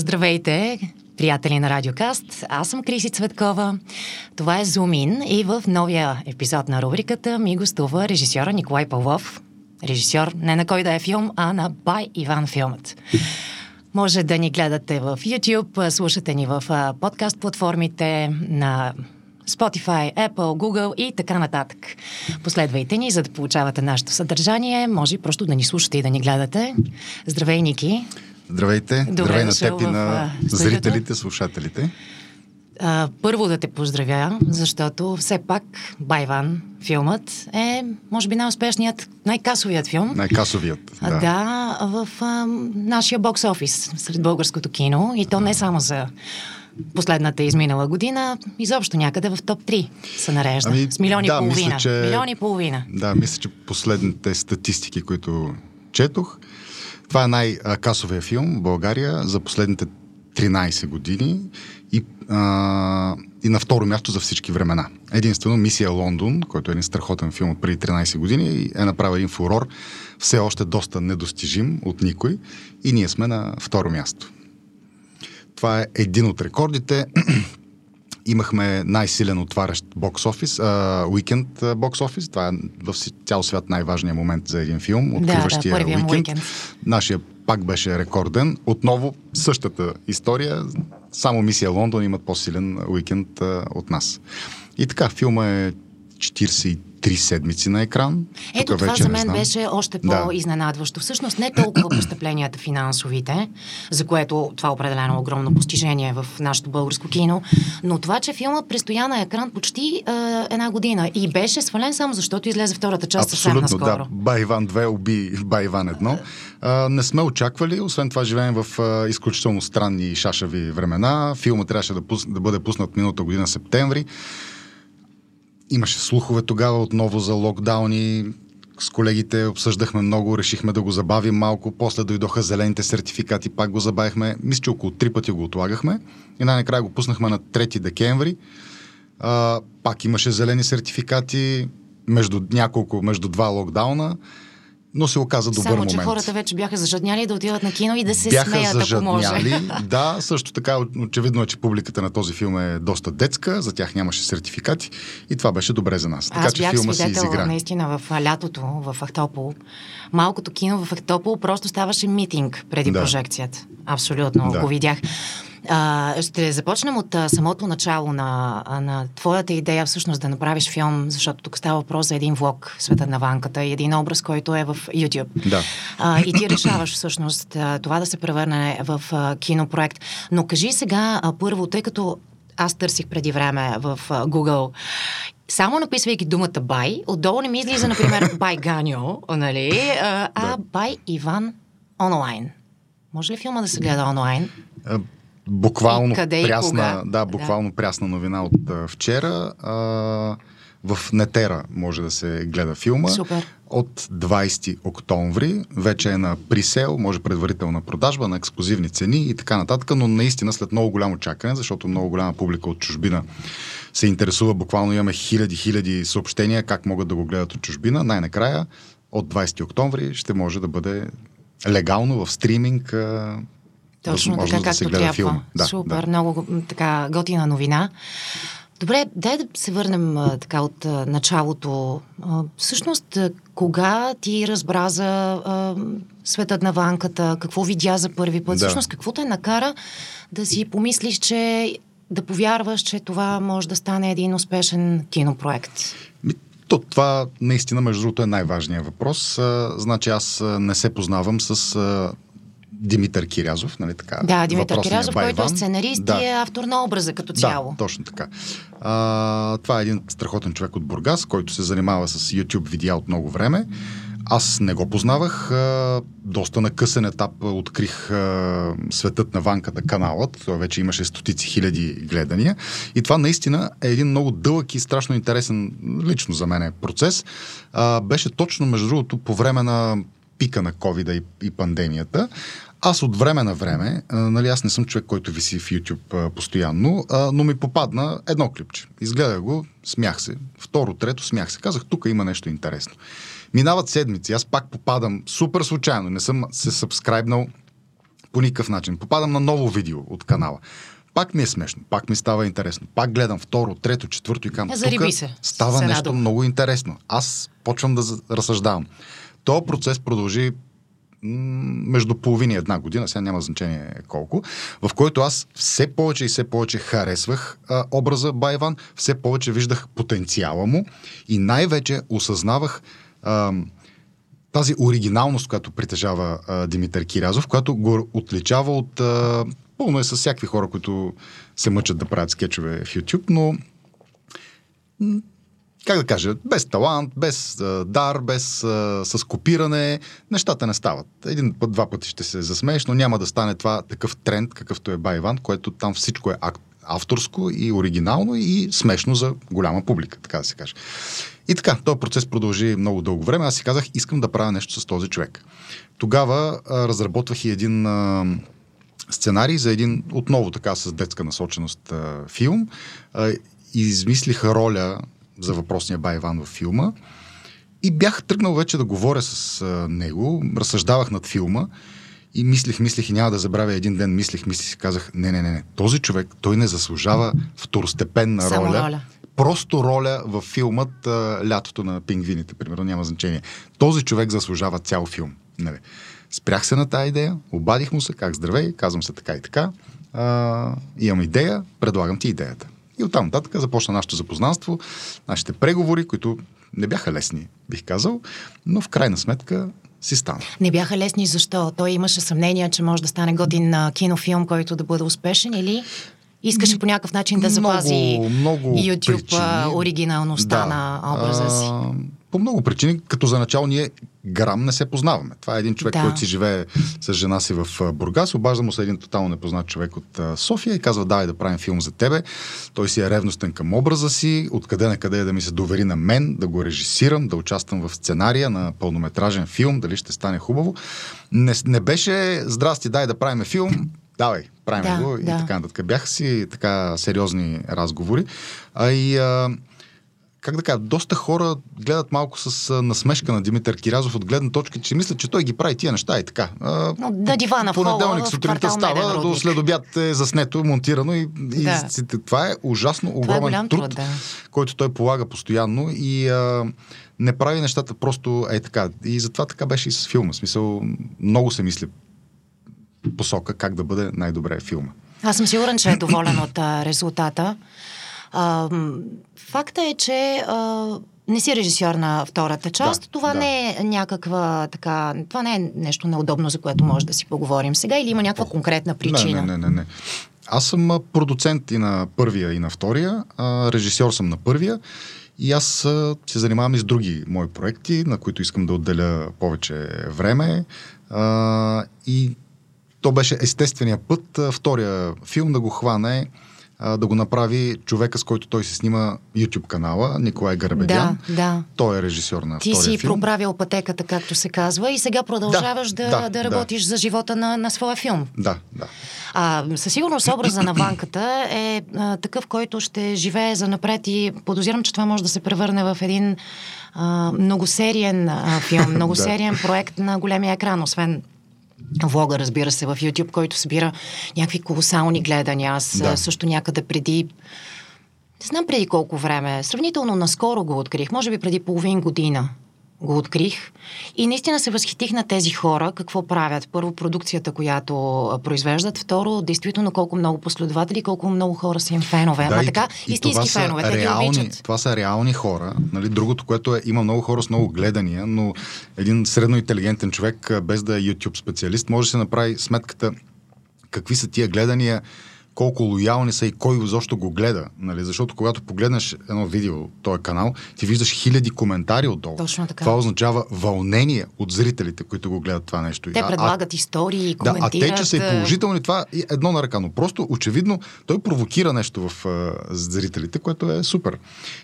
Здравейте, приятели на Радиокаст. Аз съм Криси Цветкова. Това е Зумин и в новия епизод на рубриката ми гостува режисьора Николай Павлов. Режисьор не на кой да е филм, а на Бай Иван филмът. Може да ни гледате в YouTube, слушате ни в подкаст платформите на Spotify, Apple, Google и така нататък. Последвайте ни, за да получавате нашето съдържание. Може просто да ни слушате и да ни гледате. Здравей, Ники! Здравейте! Добре Здравей на теб и в, на студиото. зрителите, слушателите. А, първо да те поздравя, защото все пак Байван, филмът е, може би, най-успешният, най-касовият филм. Най-касовият. Да. да, в а, нашия бокс офис сред българското кино. И то не само за последната изминала година, изобщо някъде в топ 3 се нарежда. Ами, с милиони да, и половина. мисля, че- Милиони и половина. Да, мисля, че последните статистики, които четох, това е най-касовия филм в България за последните 13 години и, а, и на второ място за всички времена. Единствено Мисия Лондон, който е един страхотен филм от преди 13 години, е направил един фурор, все още доста недостижим от никой и ние сме на второ място. Това е един от рекордите. Имахме най-силен отварящ бокс офис, уикенд бокс офис. Това е в цял свят най-важният момент за един филм, да, откриващия първия му уикенд. уикенд. Нашия пак беше рекорден. Отново същата история. Само мисия Лондон имат по-силен уикенд а, от нас. И така, филма е 43 седмици на екран. Ето Тук това вече за мен беше още Да. по-изненадващо. Всъщност не толкова постъпленията финансовите, за което това е определено огромно постижение в нашето българско кино, но това, че филма престоя на екран почти е, една година и беше свален само защото излезе втората част съвсем Абсолютно, наскоро. да. Байван 2 уби Байван 1. А, не сме очаквали, освен това живеем в а, изключително странни и шашави времена. Филма трябваше да, пус, да бъде пуснат миналата година септември. Имаше слухове тогава отново за локдауни. С колегите обсъждахме много, решихме да го забавим малко. После дойдоха зелените сертификати, пак го забавихме. Мисля, че около три пъти го отлагахме. И най-накрая го пуснахме на 3 декември. А, пак имаше зелени сертификати между няколко, между два локдауна, но се оказа добър Само, момент. че хората вече бяха зажадняли да отидат на кино и да се Бяха смеят, ако може. Да, също така очевидно е, че публиката на този филм е доста детска, за тях нямаше сертификати и това беше добре за нас. Така Аз че бях филма си свидетел изигра. наистина в лятото в Ахтопол. Малкото кино в Ахтопол просто ставаше митинг преди Да. прожекцията. Абсолютно, Да. го видях. А, ще започнем от а, самото начало на, на твоята идея всъщност да направиш филм, защото тук става въпрос за един влог Света на ванката и един образ, който е в YouTube. Да. А, и ти решаваш всъщност а, това да се превърне в а, кинопроект. Но кажи сега а, първо, тъй като аз търсих преди време в а, Google само написвайки думата бай, отдолу не ми излиза, например, бай Ганьо, нали? А, а бай Иван онлайн. Може ли филма да се гледа онлайн? Буквално къде прясна, да, буквално прясна новина от а, вчера. А, в Нетера може да се гледа филма. Супер. От 20 октомври вече е на присел, може предварителна продажба на ексклюзивни цени и така нататък, но наистина след много голямо чакане, защото много голяма публика от чужбина се интересува. Буквално имаме хиляди-хиляди съобщения как могат да го гледат от чужбина. Най-накрая от 20 октомври ще може да бъде легално в стриминг Точно така, да както трябва. филма. Да, Супер, да. много така готина новина. Добре, дай да се върнем така от началото. Всъщност, кога ти разбра за а, светът на ванката? Какво видя за първи път? Да. Всъщност, какво те накара да си помислиш, че да повярваш, че това може да стане един успешен кинопроект? То, това наистина, между другото, е най-важният въпрос. А, значи аз не се познавам с а, Димитър Кирязов, нали така? Да, Димитър Кирязов, който е Байван. сценарист да. и е автор на образа като цяло. Да, точно така. А, това е един страхотен човек от Бургас, който се занимава с YouTube видеа от много време. Аз не го познавах. А, доста на късен етап открих а, Светът на ванката каналът. Той вече имаше стотици хиляди гледания. И това наистина е един много дълъг и страшно интересен, лично за мен, процес. А, беше точно, между другото, по време на пика на covid и, и пандемията. Аз от време на време, а, нали, аз не съм човек, който виси в YouTube а, постоянно, а, но ми попадна едно клипче. Изгледах го, смях се. Второ, трето, смях се. Казах, тук има нещо интересно. Минават седмици, аз пак попадам супер случайно, не съм се сабскрайбнал По никакъв начин. Попадам на ново видео от канала. Пак ми е смешно, пак ми става интересно. Пак гледам второ, трето, четвърто и кам. Зариби се. Става се нещо радвам. много интересно. Аз почвам да разсъждавам. То процес продължи между половина и една година, сега няма значение колко, в който аз все повече и все повече харесвах а, образа Байван, все повече виждах потенциала му и най-вече осъзнавах а, тази оригиналност, която притежава а, Димитър Кирязов, която го отличава от... А, пълно е с всякакви хора, които се мъчат да правят скетчове в YouTube, но как да кажа, без талант, без а, дар, без а, с копиране, нещата не стават. Един път, два пъти ще се засмееш, но няма да стане това такъв тренд, какъвто е Байван, което там всичко е авторско и оригинално и смешно за голяма публика, така да се каже. И така, този процес продължи много дълго време. Аз си казах, искам да правя нещо с този човек. Тогава а, разработвах и един а, сценарий за един отново така с детска насоченост а, филм. А, измислих роля за въпросния Байван във филма и бях тръгнал вече да говоря с а, него, разсъждавах над филма и мислих, мислих и няма да забравя един ден, мислих, мислих и казах, не, не, не, не, този човек, той не заслужава второстепенна Само роля. роля. Просто роля в филмът а, Лятото на пингвините, примерно, няма значение. Този човек заслужава цял филм. Нали. Спрях се на тази идея, обадих му се, как здравей, казвам се така и така, а, имам идея, предлагам ти идеята. И оттам нататък започна нашето запознанство, нашите преговори, които не бяха лесни, бих казал, но в крайна сметка си стана. Не бяха лесни, защо? Той имаше съмнение, че може да стане готин а, кинофилм, който да бъде успешен или искаше по някакъв начин да запази много, много YouTube причини. оригиналността на образа си. А, по много причини, като за начало ние грам не се познаваме. Това е един човек, Да. който си живее с жена си в Бургас, обажда му се един тотално непознат човек от София и казва, давай да правим филм за тебе. Той си е ревностен към образа си, откъде на къде да ми се довери на мен, да го режисирам, да участвам в сценария на пълнометражен филм, дали ще стане хубаво. Не, не беше, здрасти, дай да правим филм, давай, правим Да, го и да. така нататък. Бяха си така сериозни разговори. А и а, как да кажа, доста хора гледат малко с насмешка на Димитър Кирязов от гледна точка, че мислят, че той ги прави тия неща и така. А, на дивана в понеделник сутринта става, до Рудник. следобяд е заснето, монтирано и, и Да. си- това е ужасно Това е огромен голям труд, труд, да. който той полага постоянно и а, не прави нещата просто е така. И затова така беше и с филма. В смисъл, много се мисли посока как да бъде най-добре филма. Аз съм сигурен, че е доволен от резултата. А, факта е, че а, не си режисьор на втората част. Да, това да. не е някаква така. Това не е нещо неудобно, за което може да си поговорим сега, или има някаква конкретна причина. Не, не, не, не. Аз съм продуцент и на първия, и на втория. А, режисьор съм на първия. И аз се занимавам и с други мои проекти, на които искам да отделя повече време. А, и то беше естествения път втория филм да го хване, а, да го направи човека, с който той се снима YouTube канала, Николай Гарбедян. Да, да. Той е режисьор на Ти си филм. проправил пътеката, както се казва, и сега продължаваш да, Да, да, да, работиш за живота на, на своя филм. Да, да. А, със сигурност образа на Ванката е а, такъв, който ще живее за напред и подозирам, че това може да се превърне в един а, многосериен а, филм, многосериен проект на големия екран, освен влога, разбира се, в YouTube, който събира някакви колосални гледания. Аз Да. също някъде преди не знам преди колко време, сравнително наскоро го открих, може би преди половин година го открих и наистина се възхитих на тези хора, какво правят. Първо, продукцията, която произвеждат. Второ, действително колко много последователи, колко много хора са им фенове. Ама и- така, и истински това са фенове, те ги реални. Това са реални хора. Нали? Другото, което е, има много хора с много гледания, но един средно интелигентен човек, без да е YouTube специалист, може да се направи сметката какви са тия гледания, колко лоялни са и кой защо го гледа. Нали? Защото когато погледнеш едно видео, този канал, ти виждаш хиляди коментари отдолу. Точно така. Това означава вълнение от зрителите, които го гледат това нещо. Те А- а предлагат истории, да, а коментират. те, че са и положителни, това е едно на ръка. Но просто, очевидно, той провокира нещо в а, зрителите, което е супер.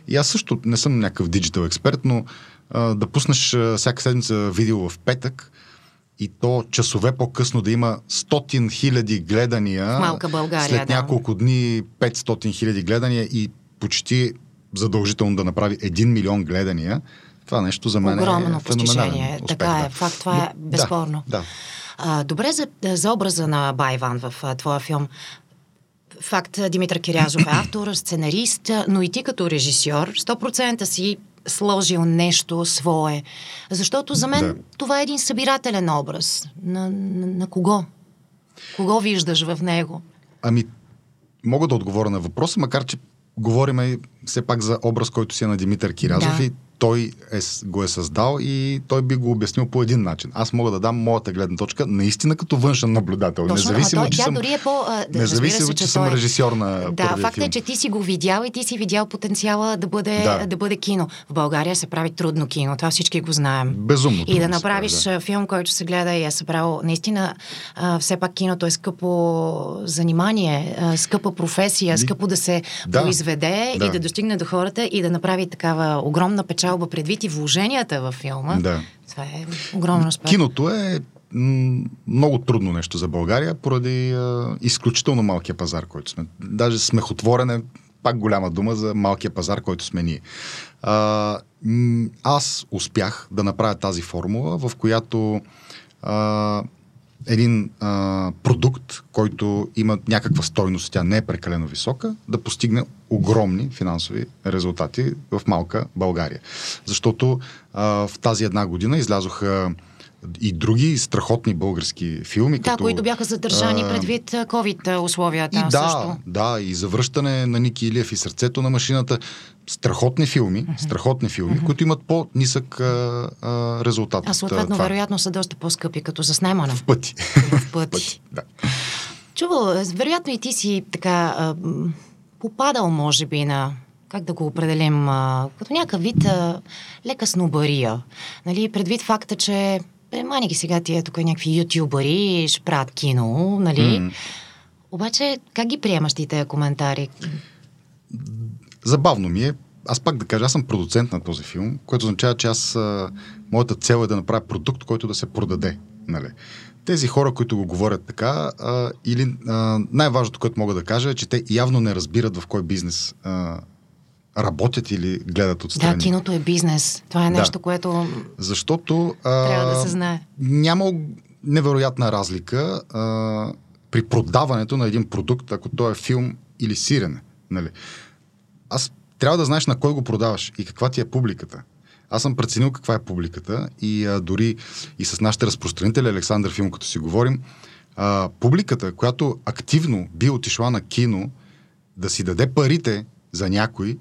И аз също не съм някакъв диджитал експерт, но а, да пуснеш а, всяка седмица видео в петък и то часове по-късно да има 100 хиляди гледания. В малка България, След да. няколко дни 500 хиляди гледания и почти задължително да направи 1 милион гледания. Това нещо за мен Огромно е постижение. успех. Така е. да. Факт, това е Но- безспорно. Да, да. А, добре за, за образа на Байван в а, твоя филм. Факт, Димитър Кирязов е автор, сценарист, но и ти като режисьор 100% си сложил нещо свое. Защото за мен да. това е един събирателен образ. На, на, на кого? Кого виждаш в него? Ами, мога да отговоря на въпроса, макар че говорим все пак за образ, който си е на Димитър Кирязов да. и той е, го е създал и той би го обяснил по един начин. Аз мога да дам моята гледна точка наистина като външен наблюдател. Точно, независимо, той, че тя съм, дори е по... А, независимо, се, че, че съм режисьор на Да, факт филм. е, че ти си го видял и ти си видял потенциала да бъде, Да. да. бъде кино. В България се прави трудно кино, това всички го знаем. Безумно И да направиш прави, а, филм, който се гледа и е събрал. Наистина, а, все пак киното е скъпо занимание, а, скъпа професия, скъпо да се Да. произведе Да. и да достигне до хората и да направи такава огромна печалба предвид и вложенията във филма. Да. Това е огромен успех. Киното е много трудно нещо за България, поради а, изключително малкия пазар, който сме. Даже смехотворен е пак голяма дума за малкия пазар, който сме ние. А, аз успях да направя тази формула, в която а, един а, продукт, който има някаква стойност, тя не е прекалено висока, да постигне огромни финансови резултати в малка България. Защото а, в тази една година излязоха и други страхотни български филми. Да, като, които бяха задържани а, предвид COVID условията и да, също. да, и завръщане на Ники Илиев и сърцето на машината. Страхотни филми, uh-huh. страхотни филми, uh-huh. които имат по-нисък а, а, резултат. А от, съответно, това. вероятно са доста по-скъпи, като заснемане. В пъти. В пъти. пъти, да. Чувал, вероятно и ти си така а, попадал, може би, на как да го определим, а, като някакъв вид а, лека снобария. Нали, предвид факта, че мани ги сега тия тук някакви ютубъри, ще правят кино, нали? М. Обаче, как ги приемаш ти тези коментари? Забавно ми е. Аз пак да кажа, аз съм продуцент на този филм, което означава, че аз, а, моята цел е да направя продукт, който да се продаде. Нали? Тези хора, които го говорят така, а, или а, най-важното, което мога да кажа е, че те явно не разбират в кой бизнес а, работят или гледат отстрани. Да, киното е бизнес. Това е Да. нещо, което Защото а, трябва да се знае. няма невероятна разлика а, при продаването на един продукт, ако той е филм или сирене. Нали? Аз трябва да знаеш на кой го продаваш и каква ти е публиката. Аз съм преценил каква е публиката и а, дори и с нашите разпространители, Александър Филм, като си говорим, а, публиката, която активно би отишла на кино да си даде парите за някой,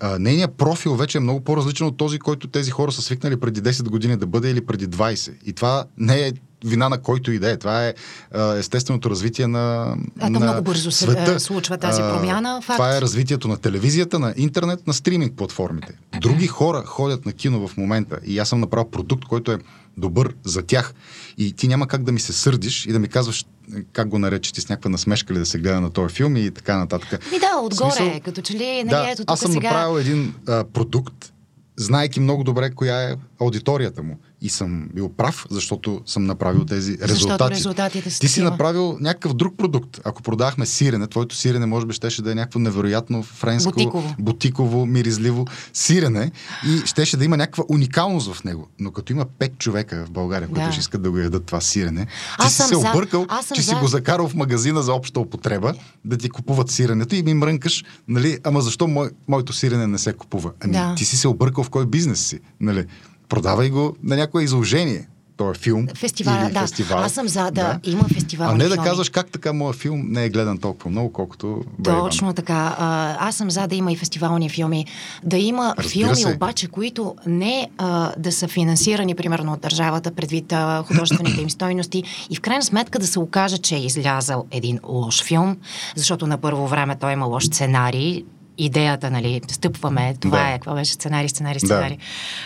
а, нейният профил вече е много по-различен от този, който тези хора са свикнали преди 10 години да бъде или преди 20. И това не е вина на който и да е. Това е а, естественото развитие на, А на много бързо се, света. случва тази промяна, факт. Това е развитието на телевизията, на интернет, на стриминг платформите. Други хора ходят на кино в момента и аз съм направил продукт, който е добър за тях. И ти няма как да ми се сърдиш и да ми казваш е, как го наречеш ти с някаква насмешка ли да се гледа на този филм и така нататък. Ми да, отгоре, смисъл- като че ли, нали, Да, ето тук аз съм сега... направил един а, продукт, знайки много добре коя е аудиторията му. И съм бил прав, защото съм направил тези резултати. Резултатите са Ти си направил някакъв друг продукт. Ако продахме сирене, твоето сирене може би щеше да е някакво невероятно френско, Бутиково. бутиково миризливо сирене и щеше да има някаква уникалност в него. Но като има пет човека в България, които Да. ще искат да го ядат това сирене, ти Аз си се за. объркал, че си за. го закарал в магазина за обща употреба, да ти купуват сиренето и ми мрънкаш, нали, ама защо мой, моето сирене не се купува? Ами Да. ти си се объркал в кой бизнес си, нали? Продавай го на някое изложение. То е филм Фестивал, или да. фестивал. Аз съм за да, има фестивал. А не да казваш как така моят филм не е гледан толкова много, колкото. Точно така. А, аз съм за да има и фестивални филми. Да има Разбира филми се. обаче, които не а, да са финансирани, примерно, от държавата, предвид а, художествените им стойности и в крайна сметка да се окаже, че е излязал един лош филм, защото на първо време той има лош сценарий, идеята, нали, стъпваме, това Да. е, какво беше сценарий, сценарий, Да. сценарий.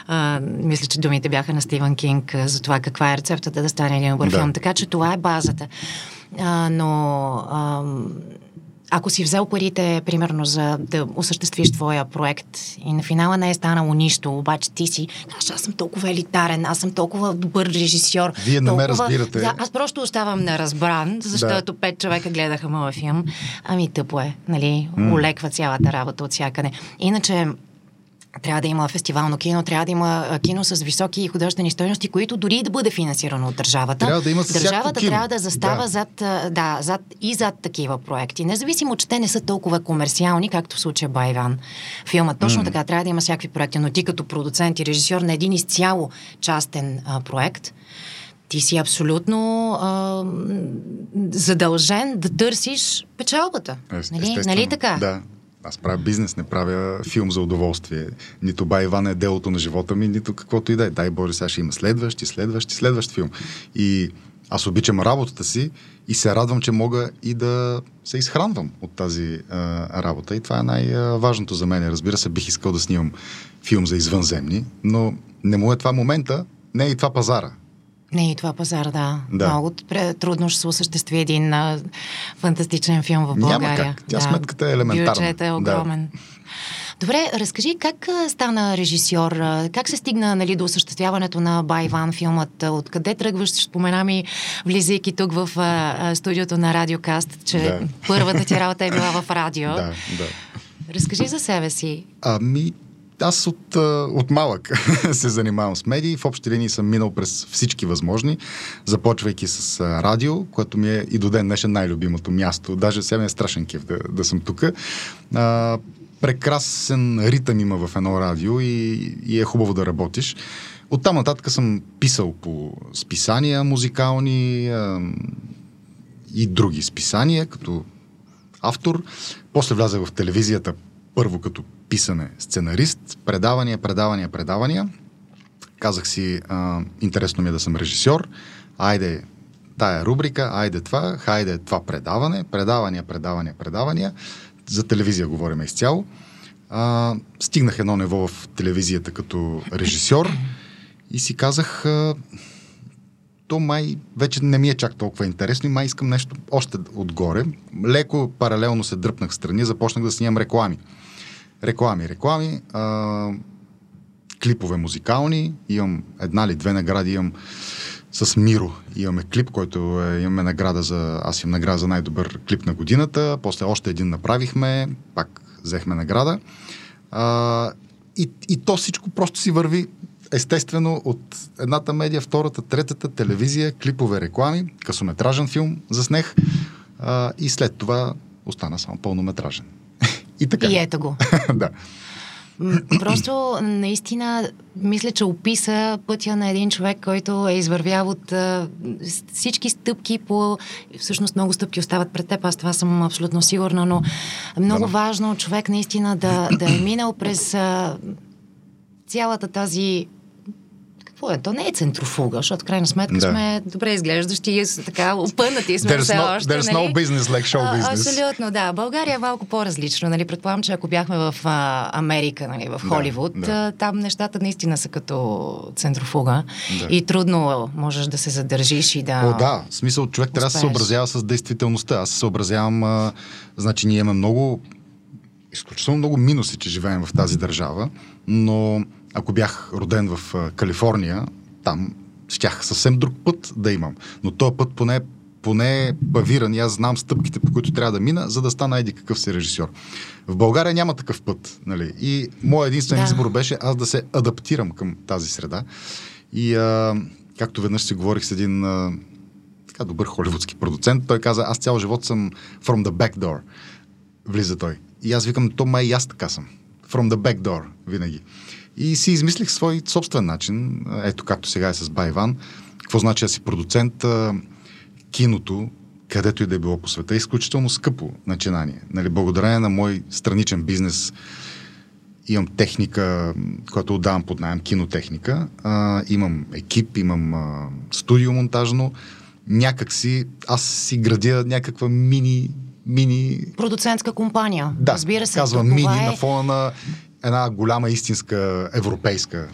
А, мисля, че думите бяха на Стивън Кинг а, за това каква е рецептата да стане един добър Да. филм, така че това е базата. А, но ам, ако си взел парите, примерно, за да осъществиш твоя проект и на финала не е станало нищо, обаче ти си, аз, аз съм толкова елитарен, аз съм толкова добър режисьор. Вие не ме толкова... разбирате. Да, аз просто оставам неразбран, защото пет човека гледаха моя филм. Ами тъпо е, нали? Олеква цялата работа от всякъде. Иначе, трябва да има фестивално кино, трябва да има кино с високи художествени стойности, които дори и да бъде финансирано от държавата. Трябва да има държавата трябва да застава да. Зад, да, зад, и зад такива проекти. Независимо, че те не са толкова комерциални, както в случая Байван. Филмът точно mm. така трябва да има всякакви проекти, но ти като продуцент и режисьор на един изцяло частен а, проект, ти си абсолютно а, задължен да търсиш печалбата. Нали? нали така? Да. Аз правя бизнес, не правя филм за удоволствие. Нито Бай Иван е делото на живота ми, нито каквото и да е. Дай Боже, сега ще има следващ и следващ и следващ филм. И аз обичам работата си и се радвам, че мога и да се изхранвам от тази а, работа. И това е най-важното за мен. Разбира се, бих искал да снимам филм за извънземни, но не му е това момента, не е и това пазара. Не и това пазар, да. да. Много трудно ще се осъществи един а, фантастичен филм в България. Няма как. Тя да. сметката е елементарна. Бюджетът е огромен. Да. Добре, разкажи как стана режисьор, как се стигна нали, до осъществяването на Байван филмът, откъде тръгваш, спомена ми, влизайки тук в а, студиото на Радиокаст, че да. първата ти работа е била в радио. Да, да. Разкажи за себе си. Ами, аз от, от малък се занимавам с медии. В общи линии съм минал през всички възможни, започвайки с радио, което ми е и до ден днешен най-любимото място. Даже сега ми е страшен кев да, да съм тук. прекрасен ритъм има в едно радио и, и е хубаво да работиш. Оттам нататък съм писал по списания музикални а, и други списания, като автор. После влязах в телевизията първо като писане, сценарист, предавания, предавания, предавания. Казах си, а, интересно ми е да съм режисьор. Айде тая рубрика, айде това, хайде това предаване, предавания, предавания, предавания. За телевизия говорим изцяло. А, стигнах едно ниво в телевизията като режисьор и си казах, а, то май вече не ми е чак толкова интересно и май искам нещо още отгоре. Леко паралелно се дръпнах страни, започнах да снимам реклами. Реклами, реклами, а, клипове музикални. Имам една или две награди. Имам с Миро. Имаме клип, който е, имаме награда за... Аз имам награда за най-добър клип на годината. После още един направихме. Пак взехме награда. А, и, и то всичко просто си върви естествено от едната медия, втората, третата, телевизия, клипове, реклами, късометражен филм заснех а, и след това остана само пълнометражен. И така. И ето го. да. Просто наистина мисля, че описа пътя на един човек, който е извървял от а, всички стъпки по... Всъщност много стъпки остават пред теб, аз това съм абсолютно сигурна, но много важно човек наистина да, да е минал през а, цялата тази какво е? То не е центрофуга, защото крайна сметка да. сме добре изглеждащи така опънати сме there's все no, още. There's нали? no business like show business. А, абсолютно, да. България е малко по-различно. Нали? Предполагам, че ако бяхме в а, Америка, нали, в Холивуд, да, да. там нещата наистина са като центрофуга да. и трудно можеш да се задържиш и да О, да. В смисъл, човек успееш. трябва да се съобразява с действителността. Аз се съобразявам, а, значи ние имаме много изключително много минуси, че живеем в тази държава, но ако бях роден в Калифорния, там щях съвсем друг път да имам. Но този път поне, поне е павиран и аз знам стъпките, по които трябва да мина, за да стана еди какъв си режисьор. В България няма такъв път. Нали? И моят единствен да. избор беше аз да се адаптирам към тази среда. И а, както веднъж си говорих с един а, така добър холивудски продуцент, той каза, аз цял живот съм from the back door. Влиза той. И аз викам, то май и аз така съм. From the back door, винаги. И си измислих свой собствен начин, ето както сега е с Байван. Какво значи да си продуцент? Киното, където и да е било по света, е изключително скъпо начинание. Нали, благодарение на мой страничен бизнес имам техника, която отдавам под найем, кинотехника. А, имам екип, имам а, студио монтажно. Някак си, аз си градя някаква мини мини... Продуцентска компания. Да, разбира се. казвам мини е... на фона на една голяма истинска европейска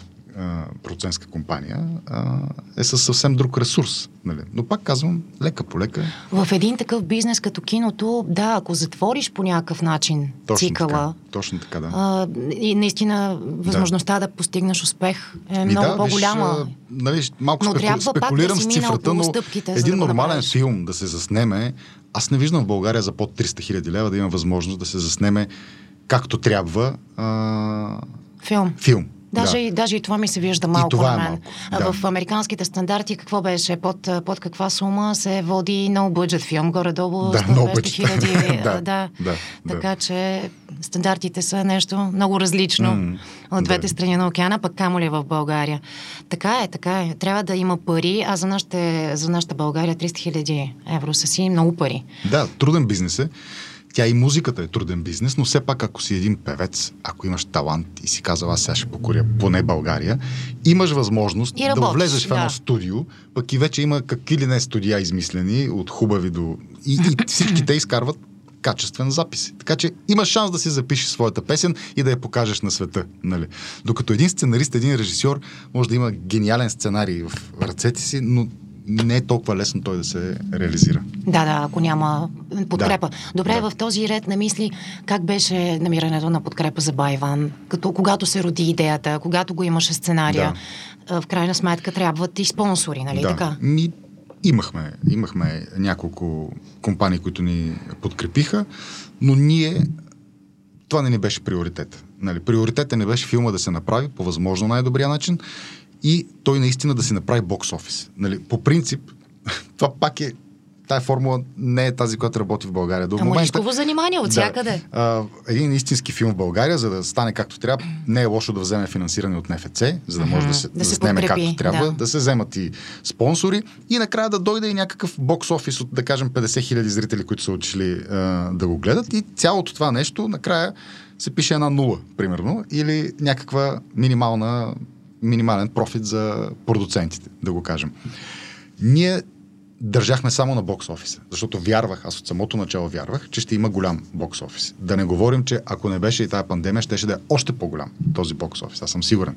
процентска компания а, е със съвсем друг ресурс. Нали? Но пак казвам, лека по лека. В един такъв бизнес като киното, да, ако затвориш по някакъв начин точно цикъла, така, точно така, да. А, и наистина възможността да, да постигнеш успех е Ми много да, по-голяма. Виж, нали, малко но спеку... спекулирам да с цифрата, но стъпките, един да нормален филм да се заснеме, аз не виждам в България за под 300 хиляди лева да има възможност да се заснеме както трябва. А Филм. Филм. Даже, да. и, даже и това ми се вижда малко това на е мен. малко, А да. В американските стандарти какво беше? Под, под каква сума се води no budget филм? Горе-долу Да, 100 no 200 budget. хиляди. Да, да. да, Така че стандартите са нещо много различно М, от двете да. страни на океана, пък камо ли в България. Така е, така е. Трябва да има пари, а за, нашите, за нашата България 300 хиляди евро са си много пари. Да, труден бизнес е. Тя и музиката е труден бизнес, но все пак ако си един певец, ако имаш талант и си казал, аз сега ще покоря поне България, имаш възможност И да работиш, влезеш в едно да. студио, пък и вече има какви ли не студия измислени, от хубави до... И, и всички те изкарват качествен запис. Така че имаш шанс да си запишеш своята песен и да я покажеш на света. Нали? Докато един сценарист, един режисьор може да има гениален сценарий в ръцете си, но не е толкова лесно той да се реализира. Да, да, ако няма подкрепа. Да. Добре, Да. в този ред на мисли, как беше намирането на подкрепа за Байван? Като когато се роди идеята, когато го имаше сценария, а, в крайна сметка трябват и спонсори, нали да. така? Ми, имахме, имахме няколко компании, които ни подкрепиха, но ние това не ни беше приоритет. Нали, приоритетът не беше филма да се направи по възможно най-добрия начин и той наистина да си направи бокс офис. Нали, по принцип, това пак е тая формула не е тази, която работи в България. До Ама момента, рисково занимание от всякъде. а, един истински филм в България, за да стане както трябва, не е лошо да вземе финансиране от НФЦ, за да може да се, да се заснеме подкрепи, както трябва, да. да. се вземат и спонсори и накрая да дойде и някакъв бокс офис от, да кажем, 50 хиляди зрители, които са отишли а, да го гледат и цялото това нещо накрая се пише една нула, примерно, или някаква минимална, минимален профит за продуцентите, да го кажем. Ние държахме само на бокс офиса, защото вярвах, аз от самото начало вярвах, че ще има голям бокс офис. Да не говорим, че ако не беше и тая пандемия, щеше да е още по-голям този бокс офис. Аз съм сигурен.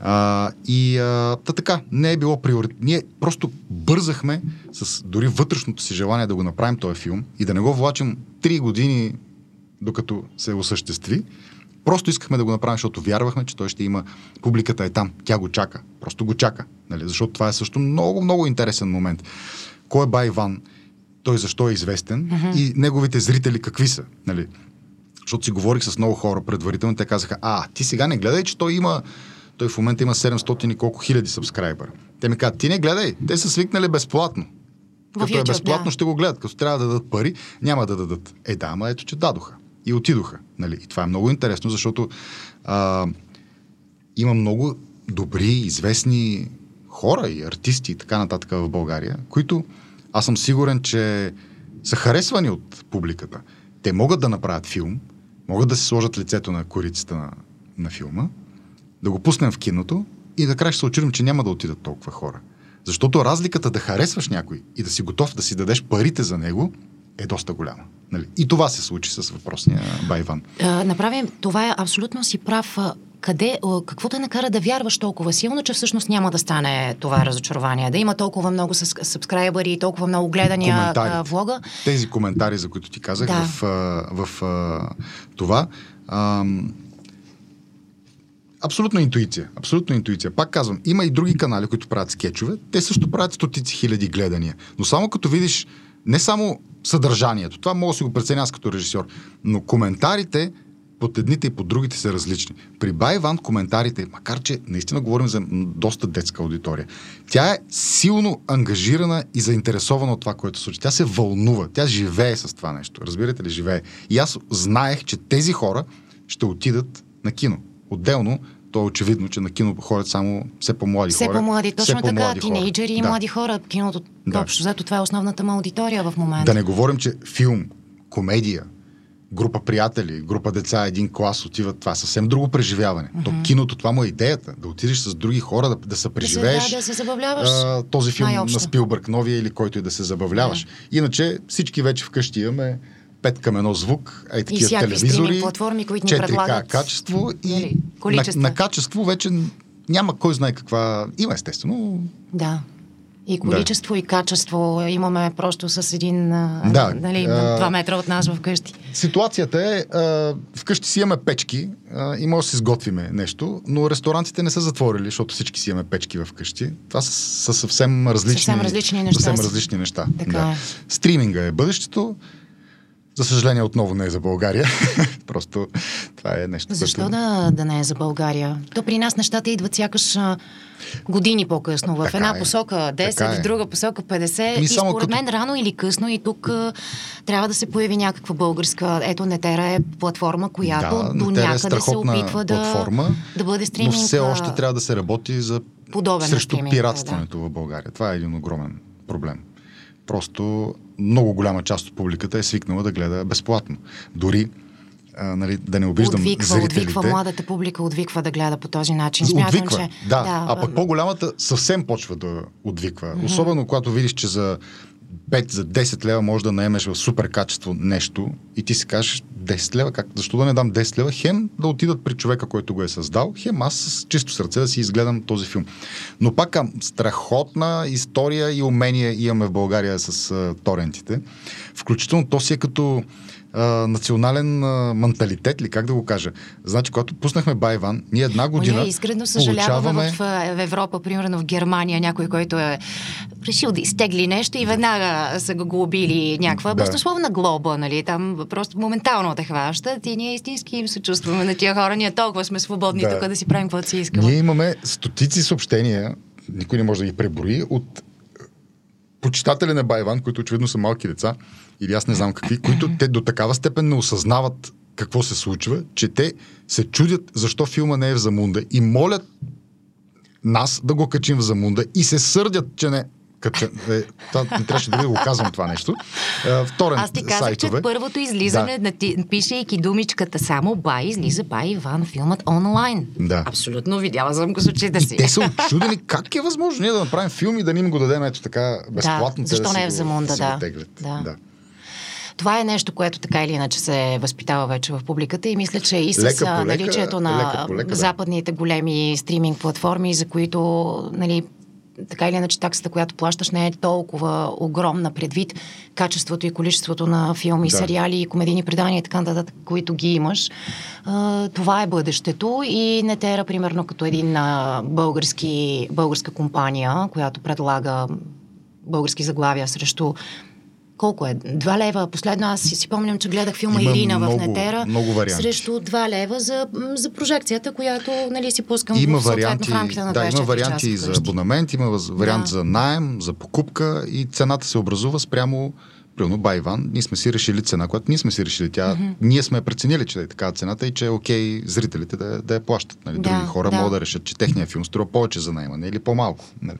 А, и а, та така, не е било приоритет. Ние просто бързахме с дори вътрешното си желание да го направим този филм и да не го влачим три години докато се осъществи. Просто искахме да го направим, защото вярвахме, че той ще има. Публиката е там. Тя го чака. Просто го чака. Нали? Защото това е също много, много интересен момент. Кой е Бай Иван? Той защо е известен? Mm-hmm. И неговите зрители какви са? Нали? Защото си говорих с много хора предварително, те казаха, а, ти сега не гледай, че той има, той в момента има 700 и колко хиляди сабскрайбъра. Те ми казват, ти не гледай, те са свикнали безплатно. В Като е безплатно, да. ще го гледат. Като трябва да дадат пари, няма да дадат. Е, да, ама ето, че дадоха. И отидоха. Нали? И това е много интересно, защото а, има много добри, известни хора и артисти и така нататък в България, които аз съм сигурен, че са харесвани от публиката. Те могат да направят филм, могат да се сложат лицето на корицата на, на филма, да го пуснем в киното и накрая ще се очудим, че няма да отидат толкова хора. Защото разликата да харесваш някой и да си готов да си дадеш парите за него е доста голяма. Нали? И това се случи с въпросния Байван. Направим, това е абсолютно си прав. Къде, какво те накара да вярваш толкова силно, че всъщност няма да стане това разочарование? Да има толкова много сабскрайбъри, толкова много гледания а, влога? Тези коментари, за които ти казах Да. в, в а, това, ам, абсолютно интуиция. Абсолютно интуиция. Пак казвам, има и други канали, които правят скетчове. Те също правят стотици хиляди гледания. Но само като видиш не само съдържанието, това мога да си го преценя аз като режисьор, но коментарите под едните и под другите са различни. При Байван коментарите, макар че наистина говорим за доста детска аудитория, тя е силно ангажирана и заинтересована от това, което се случи. Тя се вълнува, тя живее с това нещо. Разбирате ли, живее. И аз знаех, че тези хора ще отидат на кино. Отделно, то е очевидно, че на кино ходят само все по-млади Все хора. по-млади, точно все така, тинейджери и Да. млади хора. Киното, Да. общо взето, това е основната му аудитория в момента. Да не говорим, че филм, комедия, група приятели, група деца, един клас отиват. Това е съвсем друго преживяване. Mm-hmm. То киното, това му е идеята. Да отидеш с други хора, да, да се преживееш. да, да се забавляваш. а, този филм Най-общо. на Спилбърг, новия или който и да се забавляваш. Иначе всички вече вкъщи имаме пет към едно звук, ай такива всякакви телевизори, платформи, които ни 4K предлагат, качество и нали, на, на качество вече няма кой знае каква... Има естествено, Да. И количество, и качество имаме просто с един, Да, нали, а- на два метра от нас вкъщи. Ситуацията е, а, вкъщи си имаме печки а, и може да си сготвиме нещо, но ресторантите не са затворили, защото всички си имаме печки вкъщи. Това са, са съвсем различни, Съвсем различни неща Съвсем различни неща. Така да. е. Стриминга е бъдещето. За съжаление, отново не е за България. Просто Това е нещо, Защо което... да, да не е за България? То при нас нещата идват сякаш години по-късно. В Така една е. посока 10, Така е. в друга посока 50. Ми и според като- мен рано или късно и тук а, трябва да се появи някаква българска. Ето Нетера е платформа, която да, до е някъде се страхотна опитва да, платформа, да бъде стриминг. Но все още трябва да се работи за подобен срещу пиратстването в България. Това е един огромен проблем. Просто много голяма част от публиката е свикнала да гледа безплатно. Дори а, нали, да не обиждам Отвиква, зрителите. отвиква, младата публика отвиква да гледа по този начин. Смятам, Отвиква, че... да. А пък по-голямата съвсем почва да отвиква. Mm-hmm. Особено когато видиш, че за 5, за 10 лева можеш да наемеш в супер качество нещо и ти си кажеш 10 лева, как, защо да не дам 10 лева? Хем да отидат при човека, който го е създал, хем аз с чисто сърце да си изгледам този филм. Но пак ам, страхотна история и умения имаме в България с а, торентите. Включително то си е като а, национален а, менталитет ли, как да го кажа. Значи, когато пуснахме Байван, ние една година Ние искрено съжаляваме получаваме... в, в Европа, примерно в Германия, някой, който е решил да изтегли нещо и веднага са го глобили някаква Да. баснословна глоба, нали? Там просто моментално те хващат и ние истински им се чувстваме на тия хора. Ние толкова сме свободни Да. тук да си правим каквото си искаме. Ние имаме стотици съобщения, никой не може да ги преброи, от почитатели на Байван, които очевидно са малки деца, или аз не знам какви, които те до такава степен не осъзнават какво се случва, че те се чудят защо филма не е в Замунда и молят нас да го качим в Замунда и се сърдят, че не кача, е, това, не трябваше дори да го казвам това нещо. Е, вторен Аз ти казах, сайтове. че първото излизане, да. пишейки думичката само бай, излиза бай Иван филмът онлайн. Да. Абсолютно видяла съм го с очите си. И те са очудени как е възможно ние да направим филм и да ни им го дадем ето така безплатно. те защо да не е в Замунда, да. да. Да. да. Това е нещо, което така или иначе се възпитава вече в публиката и мисля, че и с Лека а, наличието на лека лека, да. западните големи стриминг платформи, за които нали, така или иначе таксата, която плащаш, не е толкова огромна предвид качеството и количеството на филми, Да. сериали и комедийни предания и така нататък, които ги имаш. А, това е бъдещето и Нетера, примерно, като един а, български, българска компания, която предлага български заглавия срещу колко е? Два лева. Последно аз си, си помням, че гледах филма Има Ирина много- в Нетера. много варианти. Срещу два лева за, за прожекцията, която нали, си пускам Има в, варианти, в рамките на да, 24 има варианти и часа за абонамент, има вариант Да. за найем, за покупка и цената се образува спрямо Примерно Байван, ние сме си решили цена, която ние сме си решили. Тя, mm-hmm. Ние сме преценили, че е такава цената и че е окей зрителите да, да я плащат. Нали? Да, Други хора да. могат да решат, че техния филм струва повече за найемане или по-малко. Нали?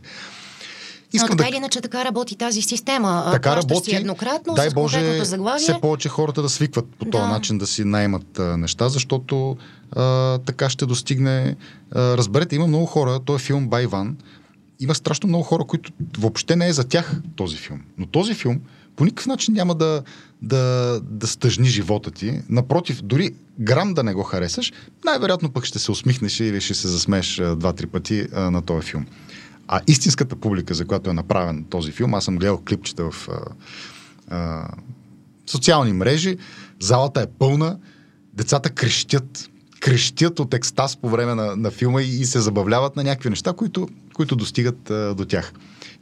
Но така или иначе така работи тази система. Така плащаш работи. Си еднократно Дай Боже, заглавие. все повече хората да свикват по този Да. начин да си наймат а, неща, защото а, така ще достигне. А, разберете, има много хора, този филм Байван, има страшно много хора, които въобще не е за тях този филм. Но този филм по никакъв начин няма да, да, да стъжни живота ти. Напротив, дори грам да не го харесаш, най-вероятно пък ще се усмихнеш или ще се засмееш два-три пъти а, на този филм. А истинската публика, за която е направен този филм, аз съм гледал клипчета в а, а, социални мрежи, залата е пълна, децата крещят, крещят от екстаз по време на, на филма и, и се забавляват на някакви неща, които, които достигат а, до тях.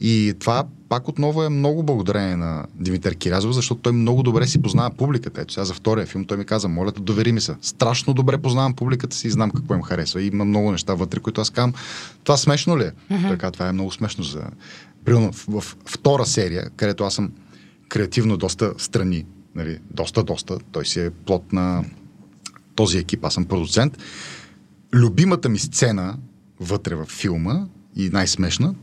И това пак отново е много благодарение на Димитър Кирязов, защото той много добре си познава публиката. Ето сега за втория филм той ми каза, моля те, довери ми се. Страшно добре познавам публиката си и знам какво им харесва. И има много неща вътре, които аз казвам, това смешно ли е? Mm-hmm. Каза, това е много смешно за... Примерно в, в втора серия, където аз съм креативно доста страни, нали, доста, доста. Той си е плод на този екип, аз съм продуцент. Любимата ми сцена вътре в филма и най-смешна,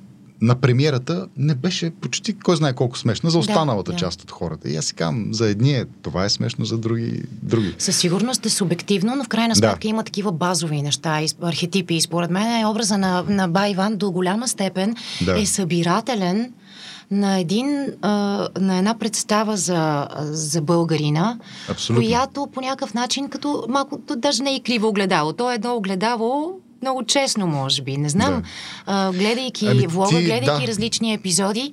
на премиерата не беше почти кой знае колко смешна за останалата да. част от хората. И аз си казвам, за едни е, това е смешно, за други, други. Със сигурност е субективно, но в крайна сметка Да. има такива базови неща, архетипи. И според мен е образа на, на Байван до голяма степен Да. е събирателен на, един, а, на една представа за, за българина, Абсолютно. която по някакъв начин, като малко, даже не е и криво огледало. То е едно огледало много честно, може би. Не знам. Да. А, гледайки Ами влога, ти- гледайки да. различни епизоди,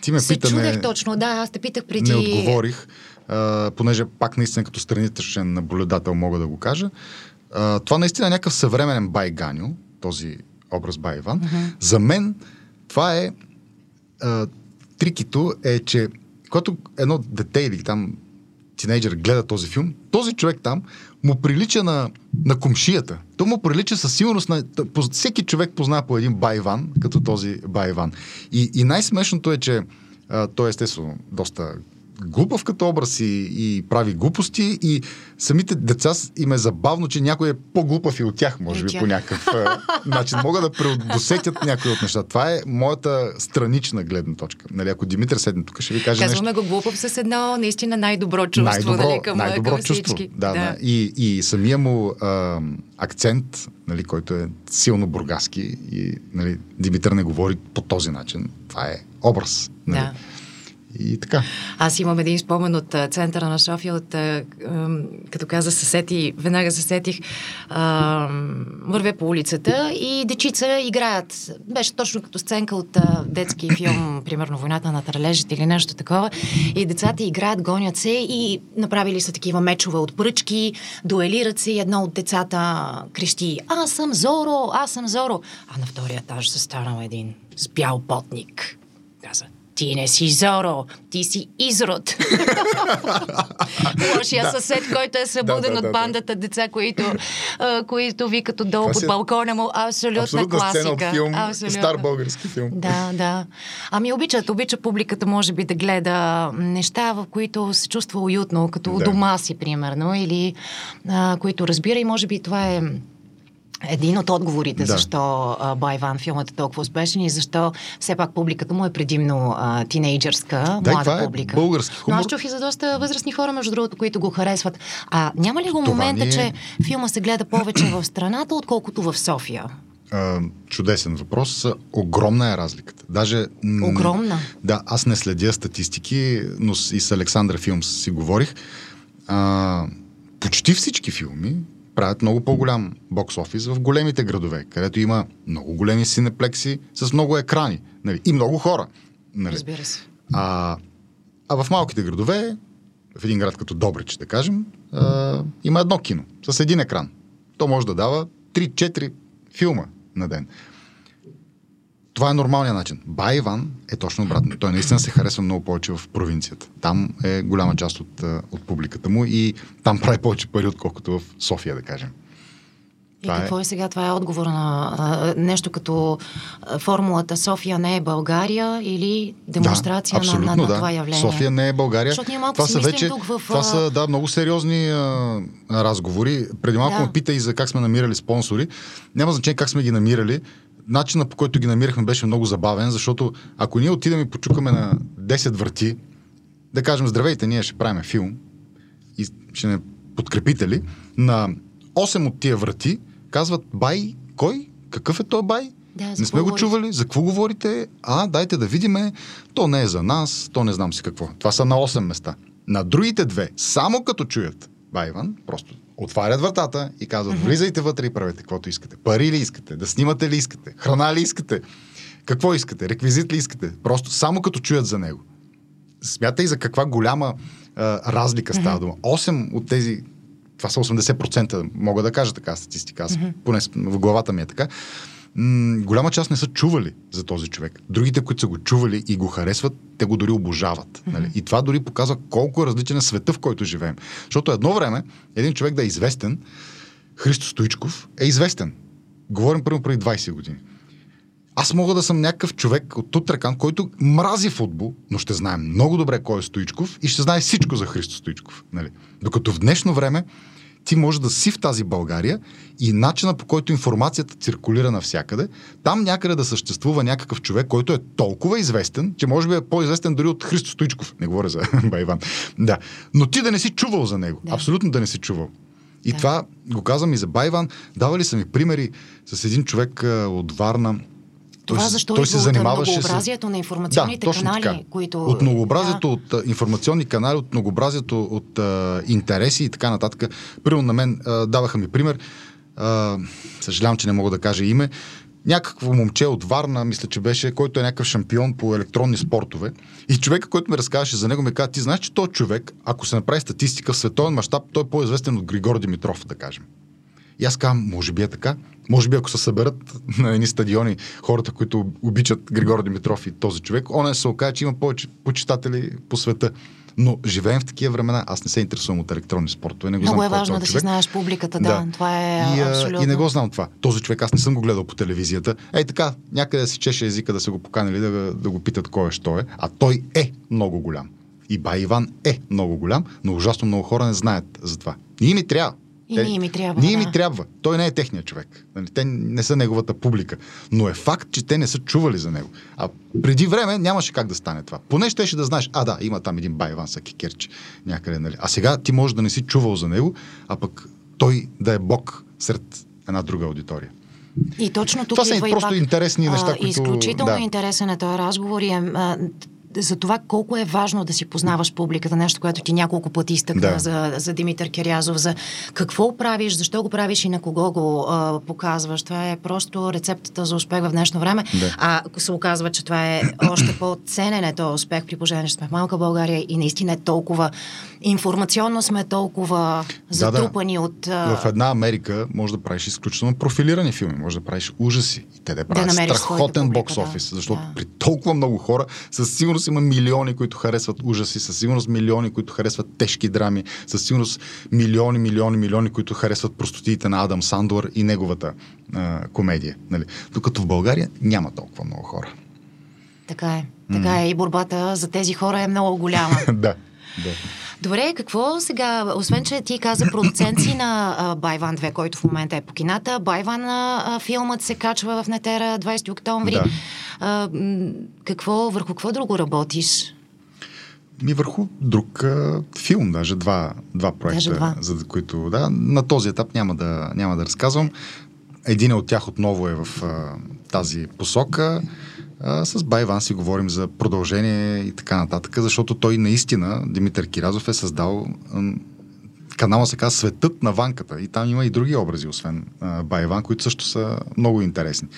Ти ме се пита, чудех не- точно. Да, аз те питах преди... Не отговорих, а, понеже пак наистина като страничен наблюдател мога да го кажа. А, това наистина е някакъв съвременен Байганю, този образ Бай Иван. Мгм. За мен това е а, трикито е, че когато едно дете или там тинейджър гледа този филм, този човек там му прилича на, на комшията. То му прилича със сигурност на... Всеки човек познава по един байван, като този байван. И, и най-смешното е, че а, той естествено доста глупав като образ и, и прави глупости и самите деца им е забавно, че някой е по-глупав и от тях, може би, по някакъв начин. Мога да предусетят някои от неща. Това е моята странична гледна точка. Нали, ако Димитър седне тук, ще ви каже Казваме нещо. го глупав с едно наистина най-добро чувство. Най-добро, нали, към, най-добро към чувство. Да, да. И, и самия му а, акцент, нали, който е силно бургаски и нали, Димитър не говори по този начин. Това е образ. Нали. Да. И така. Аз имам един спомен от центъра на София, от, като каза съсети, веднага се сетих, а, вървя по улицата и дечица играят. Беше точно като сценка от а, детски филм, примерно Войната на тралежите или нещо такова. И децата играят, гонят се и направили са такива мечове от пръчки, дуелират се и едно от децата крещи Аз съм Зоро, аз съм Зоро. А на втория етаж се станал един с бял потник. Каза, ти не си Зоро, ти си изрод. Лошия да. съсед, който е събуден да, да, от бандата деца, които, а, които викат отдолу под балкона му. Абсолютна, абсолютна класика. Сцена от филм, Абсолютно. стар български филм. Да, да. Ами обичат, обича публиката, може би, да гледа неща, в които се чувства уютно, като да. дома си, примерно, или а, които разбира и може би това е един от отговорите, да. защо Байван филмът е толкова успешен и защо все пак публиката му е предимно а, тинейджърска, да, млада това публика. Е български хумор. Но аз чух и за доста възрастни хора, между другото, които го харесват. А няма ли го това момента, е... че филма се гледа повече в страната, отколкото в София? А, чудесен въпрос. Огромна е разликата. Даже, Огромна? Да, аз не следя статистики, но и с Александра Филмс си говорих. А, почти всички филми правят много по-голям бокс офис в големите градове, където има много големи синеплекси с много екрани нали, и много хора. Нали. Разбира се. А, а в малките градове, в един град като Добрич, да кажем, а, има едно кино с един екран. То може да дава 3-4 филма на ден. Това е нормалният начин. Байван е точно обратно. Той наистина се харесва много повече в провинцията. Там е голяма част от, от публиката му и там прави повече пари, отколкото в София, да кажем. И това какво е... е сега? Това е отговор на а, нещо като а, формулата София не е България или демонстрация да, на, на, на да. това явление? София не е България. Защото ние малко това са вече, тук в... Това са да, много сериозни а, разговори. Преди малко да. ме пита и за как сме намирали спонсори. Няма значение как сме ги намирали начинът по който ги намирахме беше много забавен, защото ако ние отидем и почукаме на 10 врати, да кажем здравейте, ние ще правим филм и ще не подкрепите ли, на 8 от тия врати казват бай, кой? Какъв е той бай? Да, не сме го чували. За какво говорите? А, дайте да видиме. То не е за нас, то не знам си какво. Това са на 8 места. На другите две, само като чуят Байван, просто отварят вратата и казват, влизайте вътре и правете каквото искате. Пари ли искате? Да снимате ли искате? Храна ли искате? Какво искате? Реквизит ли искате? Просто само като чуят за него. Смятай за каква голяма а, разлика става дума. 8 от тези, това са 80%, мога да кажа така статистика, аз поне в главата ми е така м- голяма част не са чували за този човек. Другите, които са го чували и го харесват, те го дори обожават. Mm-hmm. Нали? И това дори показва колко е различен е света, в който живеем. Защото едно време един човек да е известен, Христо Стоичков е известен. Говорим първо преди 20 години. Аз мога да съм някакъв човек от Тутрекан, който мрази футбол, но ще знае много добре кой е Стоичков и ще знае всичко за Христо Стоичков. Нали? Докато в днешно време ти може да си в тази България и начина по който информацията циркулира навсякъде, там някъде да съществува някакъв човек, който е толкова известен, че може би е по-известен дори от Христо Стоичков. Не говоря за Байван. Да. Но ти да не си чувал за него. Да. Абсолютно да не си чувал. И да. това го казвам и за Байван. Давали са ми примери с един човек а, от Варна, това той, защо той се занимаваше от многообразието с... на информационните да, канали, така. които... От многообразието да. от информационни канали, от многообразието от а, интереси и така нататък. Примерно на мен а, даваха ми пример, а, съжалявам, че не мога да кажа име, някакво момче от Варна, мисля, че беше, който е някакъв шампион по електронни спортове. И човека, който ми разказваше за него, ми каза, ти знаеш, че този човек, ако се направи статистика в световен мащаб, той е по-известен от Григор Димитров, да кажем. И аз казвам, може би е така. Може би ако се съберат на едни стадиони хората, които обичат Григор Димитров и този човек, он се окаже, че има повече почитатели по света. Но живеем в такива времена. Аз не се интересувам от електронни спортове. Не го Много знам е кой важно да си човек. знаеш публиката, да. Да. Това е И, абсолютно. и не го знам това. Този човек аз не съм го гледал по телевизията. Ей така, някъде си чеше езика да са го поканили да, го- да го питат кой е, що е. А той е много голям. И бай Иван е много голям, но ужасно много хора не знаят за това. Ние ми трябва. И Те- ние ми трябва, Ние да. ми трябва. Той не е техният човек. Нали, Те не са неговата публика. Но е факт, че те не са чували за него. А преди време нямаше как да стане това. Поне щеше да знаеш, а да, има там един Байван Сакикерчи някъде. Нали. А сега ти можеш да не си чувал за него, а пък той да е бог сред една друга аудитория. И точно тук Това са и просто пак, интересни неща, а, които- Изключително да. интересен е този разговор и е, а, за това колко е важно да си познаваш публиката, нещо, което ти няколко пъти изтъкна Да. за, за Димитър Кирязов, за какво правиш, защо го правиш и на кого го а, показваш. Това е просто рецептата за успех в днешно време. Да. А ако се оказва, че това е още по-ценен е този успех при положение, че сме в малка България и наистина е толкова информационно сме толкова затрупани от... а, В една Америка може да правиш изключително профилирани филми, може да правиш ужаси. И те да правят своята страхотен публика, бокс да. офис, защото Да. при толкова много хора със сигурност има милиони, които харесват ужаси, със сигурност милиони, които харесват тежки драми, със сигурност милиони, милиони, милиони, които харесват простотиите на Адам Сандор и неговата а, комедия. Нали? Докато в България няма толкова много хора. Така е. Така е. И борбата за тези хора е много голяма. да, да. Добре, какво сега, освен, че ти каза продуцент си на а, Байван 2, който в момента е по кината, Байван а, филмът се качва в Нетера 20 октомври. Да. А, какво, върху какво друго работиш? Ми върху друг а, филм, даже два, два проекта, Даже два. за които да, на този етап няма да, няма да разказвам. Един от тях отново е в а, тази посока. А, с Байван си говорим за продължение и така нататък, защото той наистина, Димитър Киразов е създал канала се казва Светът на ванката. И там има и други образи, освен а, Байван, които също са много интересни.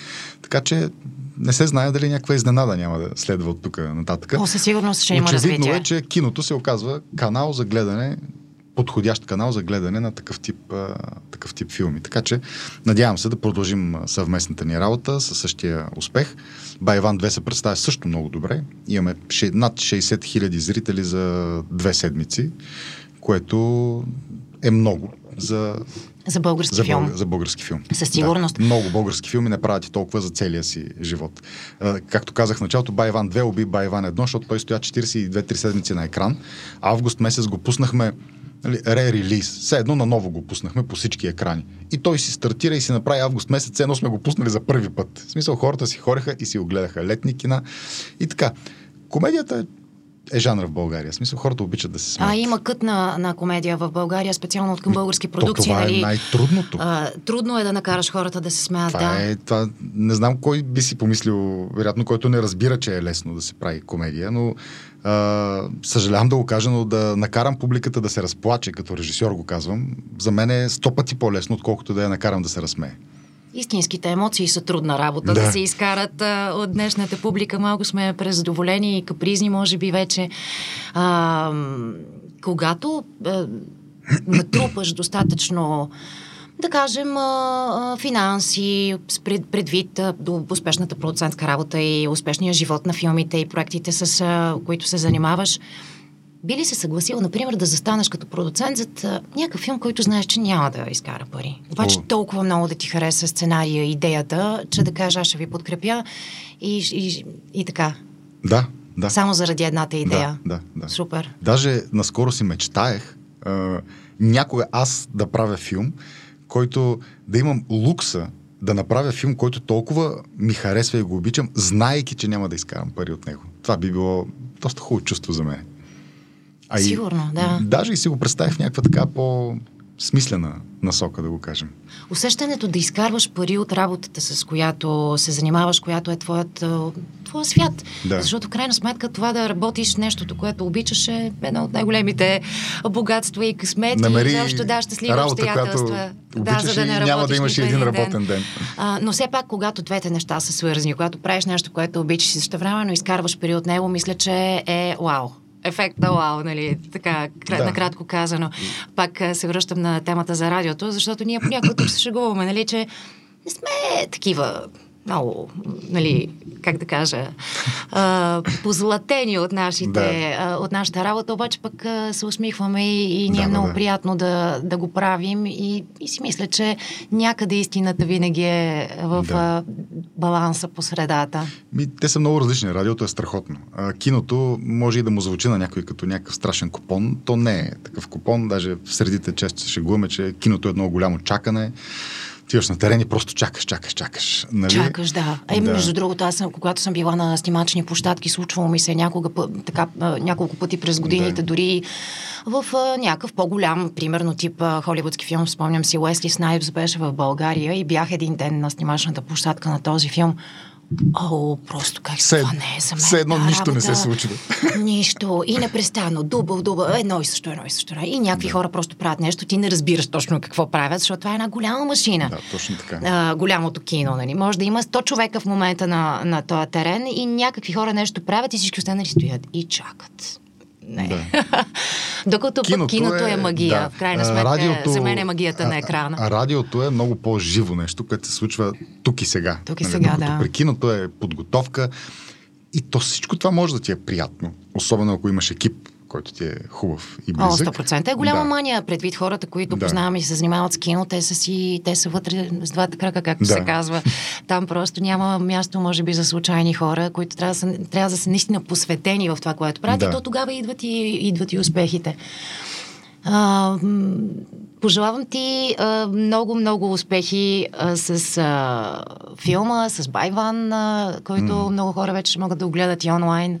Така че не се знае дали някаква изненада няма да следва от тук нататък. О, със сигурност ще има Очевидно развитие. е, че киното се оказва канал за гледане, подходящ канал за гледане на такъв тип, а, такъв тип филми. Така че надявам се да продължим съвместната ни работа със същия успех. Байван 2 се представя също много добре. Имаме ше- над 60 хиляди зрители за две седмици, което е много за, За български за, филм. за български филм. Със сигурност. Да, много български филми не правят и толкова за целия си живот. А, както казах в началото, Байван 2 уби Байван 1, защото той стоя 42-3 седмици на екран. Август месец го пуснахме нали, ре-релиз. Все едно наново го пуснахме по всички екрани. И той си стартира и си направи август месец, едно сме го пуснали за първи път. В смисъл, хората си хореха и си го гледаха летни кина. И така. Комедията е е жанр в България. В смисъл, хората обичат да се смеят. А има кът на, на комедия в България, специално от към български То продукции. това нали? е най-трудното. А, трудно е да накараш хората да се смеят, Това да. е, това, не знам кой би си помислил, вероятно, който не разбира, че е лесно да се прави комедия, но съжалявам да го кажа, но да накарам публиката да се разплаче, като режисьор го казвам, за мен е сто пъти по-лесно, отколкото да я накарам да се разсмее. Истинските емоции са трудна работа да, Да. се изкарат а, от днешната публика. Малко сме презадоволени и капризни, може би вече. А, когато а, натрупаш достатъчно да кажем, финанси, предвид до успешната продуцентска работа и успешния живот на филмите и проектите, с които се занимаваш, би ли се съгласил, например, да застанеш като продуцент зад а, някакъв филм, който знаеш, че няма да изкара пари? Обаче толкова много да ти хареса сценария, идеята, че да кажа, аз ще ви подкрепя и, и, и така. Да, да. Само заради едната идея. Да, да, да. Супер. Даже наскоро си мечтаех а, някога аз да правя филм, който да имам лукса да направя филм, който толкова ми харесва и го обичам, знаейки, че няма да изкарам пари от него. Това би било доста хубаво чувство за мен. А и- Сигурно, да. Даже и си го представих в някаква така по-смислена насока, да го кажем. Усещането да изкарваш пари от работата, с която се занимаваш, която е твоят, а, твоя свят. Да. Защото в крайна сметка това да работиш нещото, което обичаш е едно от най-големите богатства и късмети. Намери и защо да, щастливи работа, обстоятелства. която обичаш да, не няма да работиш имаш един ден. работен ден. А, но все пак, когато двете неща са свързани, когато правиш нещо, което обичаш и време, но изкарваш пари от него, мисля, че е вау. Ефект на вау, нали? Така, Да. накратко казано. Пак се връщам на темата за радиото, защото ние понякога тук се шегуваме, нали, че не сме такива много, нали, как да кажа, а, позлатени от, нашите, да. а, от нашата работа, обаче пък а, се усмихваме и, и ни е да, много да. приятно да, да го правим и, и си мисля, че някъде истината винаги е в да. а, баланса по средата. Ми, те са много различни. Радиото е страхотно. А, киното може и да му звучи на някой като някакъв страшен купон. То не е такъв купон. Даже в средите често се шегуваме, че киното е едно голямо чакане отиваш на терен и просто чакаш, чакаш, чакаш. Нали? Чакаш, да. Ай, да. между другото, аз съм, когато съм била на снимачни площадки, случвало ми се някога, така, няколко пъти през годините, да. дори в а, някакъв по-голям, примерно тип а, холивудски филм, спомням си, Уесли Снайпс беше в България и бях един ден на снимачната площадка на този филм. О, просто как се, това не е за мен. Все едно нищо работа, не се случва. Нищо. И непрестанно. Дубъл, дубъл. Едно и също, едно и също. И някакви да. хора просто правят нещо. Ти не разбираш точно какво правят, защото това е една голяма машина. Да, точно така. А, голямото кино, нали? Може да има 100 човека в момента на, на този терен и някакви хора нещо правят и всички останали стоят и чакат. Не. Да. Докато киното, пък киното е, е магия. Да. В крайна сметка, радиото, за мен е магията на екрана. А, а радиото е много по-живо нещо, което се случва тук и сега. Тук и нали? сега, да. При киното е подготовка и то всичко това може да ти е приятно. Особено ако имаш екип, който ти е хубав и близък. О, 100% е голяма да. мания. Предвид хората, които да. познавам и се занимават с кино, те са си, те са вътре с двата крака, както да. се казва. Там просто няма място, може би, за случайни хора, които трябва да са, трябва да са наистина посветени в това, което правят. Да. И то тогава идват и, идват и успехите. А, пожелавам ти а, много, много успехи а, с а, филма, с Байван, а, който mm. много хора вече могат да огледат и онлайн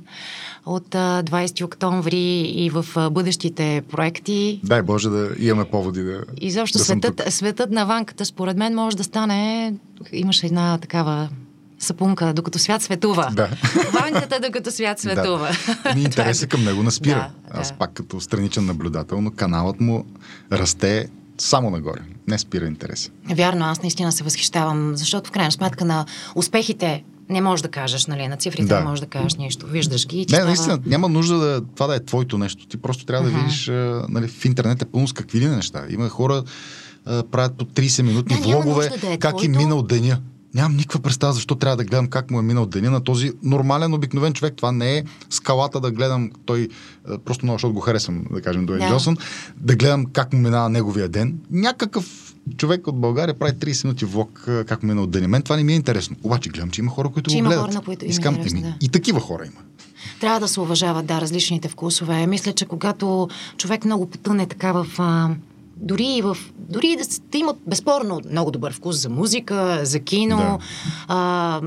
от 20 октомври и в бъдещите проекти. Дай Боже да имаме поводи да. И защо да светът, светът на ванката, според мен, може да стане. Имаше една такава сапунка, докато свят светува. Да. Ванката, докато свят светува. Да. Ми интереса към него наспира. Да, Аз да. пак като страничен наблюдател, но каналът му расте само нагоре. Не спира интерес. Вярно, аз наистина се възхищавам, защото в крайна сметка на успехите не можеш да кажеш, нали, на цифрите да. не можеш да кажеш нищо. Виждаш ги. Не, става... наистина, няма нужда да, това да е твоето нещо. Ти просто трябва uh-huh. да видиш, нали, в интернет е пълно с какви ли неща. Има хора, правят по 30 минутни да, влогове, да е как твоето... им минал деня. Нямам никаква представа защо трябва да гледам как му е минал деня на този нормален, обикновен човек. Това не е скалата да гледам той, просто много, защото го харесвам, да кажем, Дуен да. Джонсън, да гледам как му минава неговия ден. Някакъв човек от България прави 30 минути влог как му минал деня. Мен това не ми е интересно. Обаче гледам, че има хора, които че го гледат. Хора, на които Искам, интересно, да. И такива хора има. Трябва да се уважават, да, различните вкусове. Мисля, че когато човек много потъне така в... А дори и в. Дори да, да имат безспорно много добър вкус за музика, за кино, да. а,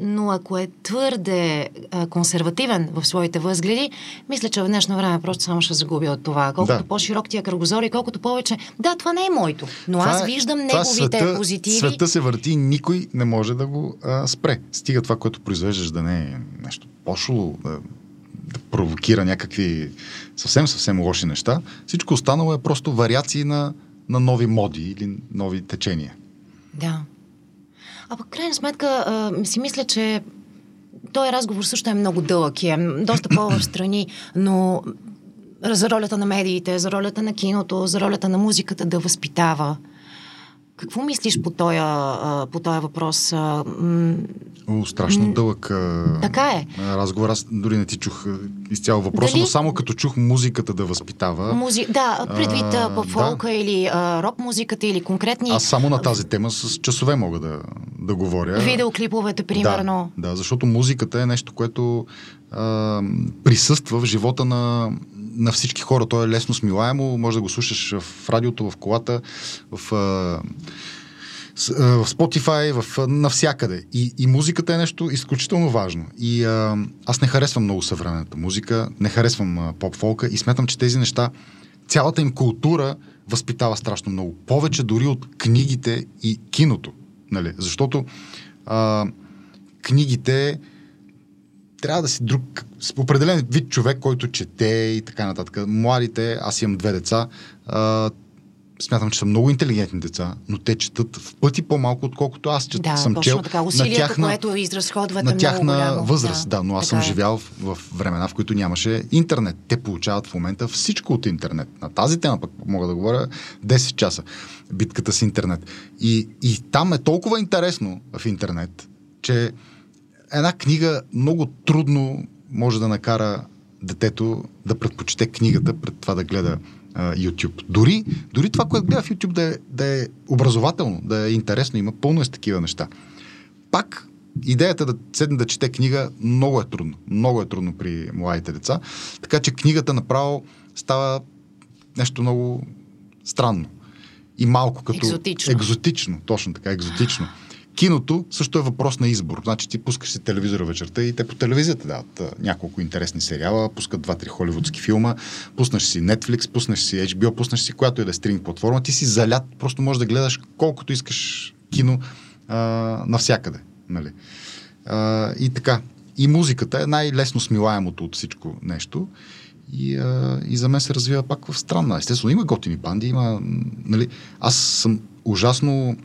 но ако е твърде а, консервативен в своите възгледи, мисля, че в днешно време просто само ще загуби от това. Колкото да. по-широк ти е кръгозор и колкото повече. Да, това не е моето, но това аз е, виждам неговите света, позитиви. Света се върти и никой не може да го а, спре. Стига това, което произвеждаш да не е нещо пошло, да да провокира някакви съвсем, съвсем лоши неща. Всичко останало е просто вариации на, на нови моди или нови течения. Да. А пък, крайна сметка, а, си мисля, че този разговор също е много дълъг и е доста по страни, но за ролята на медиите, за ролята на киното, за ролята на музиката да възпитава. Какво мислиш по този, по този въпрос? О, страшно дълъг така е. разговор. Аз дори не ти чух изцяло въпроса, Дали... но само като чух музиката да възпитава. Музи... Да, предвид а, фолка да. или а, рок музиката или конкретни... Аз само на тази тема с часове мога да, да говоря. Видеоклиповете, примерно. Да, да, защото музиката е нещо, което а, присъства в живота на, на всички хора. То е лесно смилаемо, може да го слушаш в радиото, в колата, в... В Spotify, в, навсякъде. И, и музиката е нещо изключително важно. И а, аз не харесвам много съвременната музика, не харесвам поп-фолка и смятам, че тези неща, цялата им култура възпитава страшно много. Повече дори от книгите и киното. Нали? Защото а, книгите трябва да си друг, определен вид човек, който чете и така нататък. Младите, аз имам две деца, а, смятам, че са много интелигентни деца, но те четат в пъти по-малко, отколкото аз чета. Да, съм чел така. Усилията, на тяхна, което изразходвате на тяхна много голямо. възраст. Да, да но аз така съм е. живял в, в времена, в които нямаше интернет. Те получават в момента всичко от интернет. На тази тема пък мога да говоря 10 часа. Битката с интернет. И, и там е толкова интересно в интернет, че една книга много трудно може да накара детето да предпочете книгата пред това да гледа а, YouTube. Дори, дори това, което гледа в YouTube да е, да е образователно, да е интересно, има пълно е с такива неща. Пак идеята да седне да чете книга много е трудно. Много е трудно при младите деца. Така че книгата направо става нещо много странно. И малко като... Екзотично. Екзотично, точно така, екзотично. Киното също е въпрос на избор. Значи ти пускаш си телевизора вечерта и те по телевизията дават няколко интересни сериала, пускат два-три холивудски филма, пуснеш си Netflix, пуснеш си HBO, пуснеш си която и да е стринг платформа, ти си залят, просто можеш да гледаш колкото искаш кино а, навсякъде. Нали? А, и така. И музиката е най-лесно смилаемото от всичко нещо. И, а, и за мен се развива пак в странна. Естествено, има готини банди, има... Нали, аз съм ужасно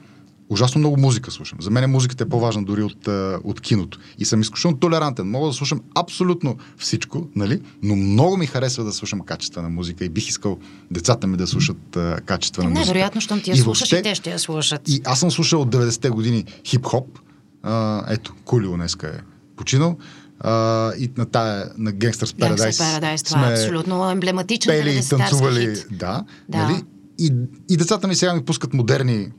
ужасно много музика слушам. За мен музиката е по-важна дори от, от киното. И съм изключително толерантен. Мога да слушам абсолютно всичко, нали? но много ми харесва да слушам качествена музика и бих искал децата ми да слушат а, качествена музика. Невероятно, щом ти я слушаш и те ще я слушат. И аз съм слушал от 90-те години хип-хоп. А, ето, Кулио днеска е починал. Uh, и на тая, на Gangsters Paradise. Gangsters Paradise, това е абсолютно емблематичен пели и танцували. Хит. Да, да. Нали? И, и децата ми сега ми пускат модерни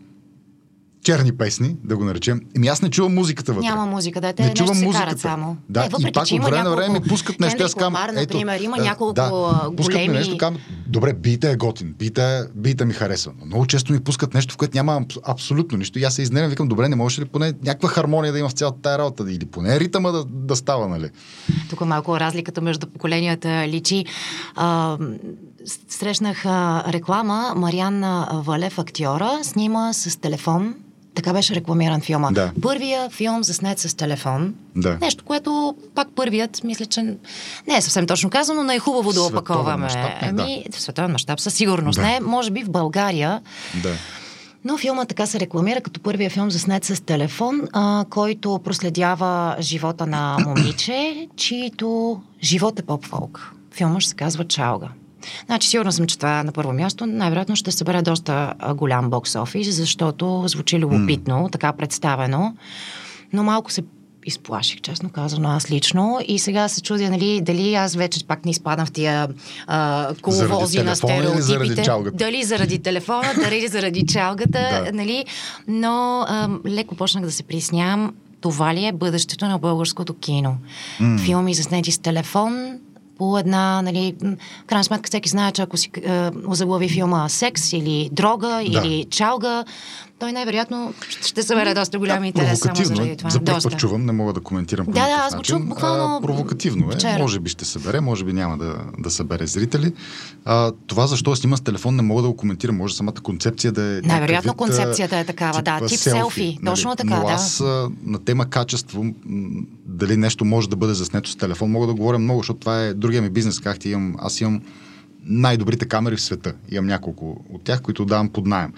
черни песни, да го наречем. Еми аз не чувам музиката вътре. Няма музика, да те не чувам музиката. карат само. Да, е, въпреки, и пак от време на време ми пускат нещо, аз кам, ето, например, има няколко да, пускат големи... ми нещо, кам, добре, бита е готин, бита, бита ми харесва, но много често ми пускат нещо, в което няма абсолютно нищо. И аз се изненавам, викам, добре, не можеш ли поне някаква хармония да има в цялата тая работа, или поне ритъма да, да става, нали? Тук малко разликата между поколенията личи. А, срещнах реклама, Марианна Валев, актьора, снима с телефон така беше рекламиран филма. Да. Първия филм заснет с телефон. Да. Нещо, което пак първият, мисля, че не е съвсем точно казано, но е хубаво да опаковаме. Ами, да. в световен мащаб със сигурност. Да. Не, може би в България. Да. Но филма така се рекламира като първия филм заснет с телефон, а, който проследява живота на момиче, чието живот е поп-фолк. Филма ще се казва Чалга. Значи, сигурно съм, че това на първо място най-вероятно ще събере доста голям бокс офис, защото звучи любопитно, mm. така представено. Но малко се изплаших, честно казано, аз лично. И сега се чудя, нали, дали аз вече пак не изпадам в тия а, коловози на стереотипите. Заради чалгата? Дали заради телефона, дали заради чалгата, да. нали. Но а, леко почнах да се приснявам. Това ли е бъдещето на българското кино? Mm. Филми заснети с телефон, по една, нали, в крайна сметка всеки знае, че ако си е, озаглави филма секс или дрога да. или чалга, той най-вероятно ще събере доста голям да, интерес само заради това. За първ път чувам, не мога да коментирам по Да, да, аз го чух буквално. А, провокативно е. Вчера. Може би ще събере, може би няма да, да събере зрители. А, това защо снима с телефон не мога да го коментирам. Може самата концепция да е. Най-вероятно концепцията е такава, да. Тип селфи. селфи. Нали? Точно така, Но да. аз на тема качество, дали нещо може да бъде заснето с телефон, мога да говоря много, защото това е другия ми бизнес. Как ти имам, аз имам най-добрите камери в света. Имам няколко от тях, които давам под найем.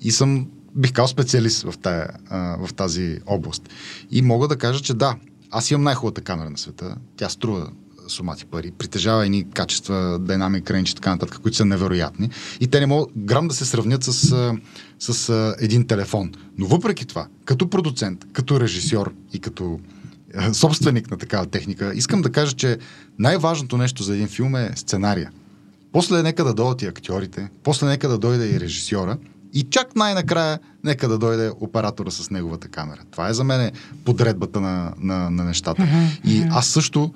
И съм бих казал специалист в, тая, в тази област. И мога да кажа, че да, аз имам най-хубавата камера на света. Тя струва сумати пари, притежава едни качества, динамик рейндж и така нататък, които са невероятни. И те не могат грам да се сравнят с, с един телефон. Но въпреки това, като продуцент, като режисьор и като собственик на такава техника, искам да кажа, че най-важното нещо за един филм е сценария. После нека да дойдат и актьорите, после нека да дойде и режисьора и чак най-накрая нека да дойде оператора с неговата камера. Това е за мен подредбата на, на, на нещата. Mm-hmm. И аз също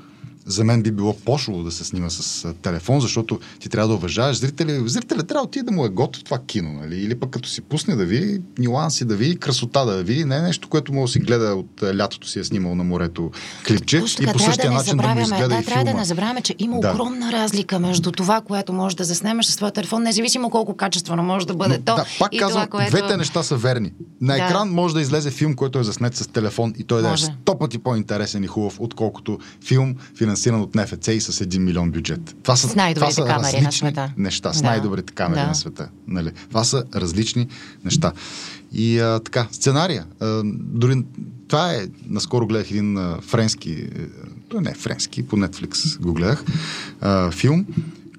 за мен би било пошло да се снима с телефон, защото ти трябва да уважаваш зрители. Зрителят трябва да отиде да му е готов това кино, нали? Или пък като си пусне да види нюанси, да види красота, да види не е нещо, което може да си гледа от лятото си е снимал на морето клипче Точно и по същия да начин да му изгледа да, и трябва филма. да не забравяме, че има Да. огромна разлика между това, което можеш да заснемеш със своя телефон, независимо колко качествено може да бъде Но, то. да, пак и казвам, това, което... двете неща са верни. На Да. екран може да излезе филм, който е заснет с телефон и той да е Може. сто пъти по-интересен и хубав, отколкото филм, финансиран от НФЦ и с 1 милион бюджет. Това са, С най-добрите това са камери на света. неща, с Да. най-добрите камери Да. на света. Нали? Това са различни неща. И а, така, сценария. А, дори това е, наскоро гледах един а, френски, той не е френски, по Netflix го гледах, а, филм,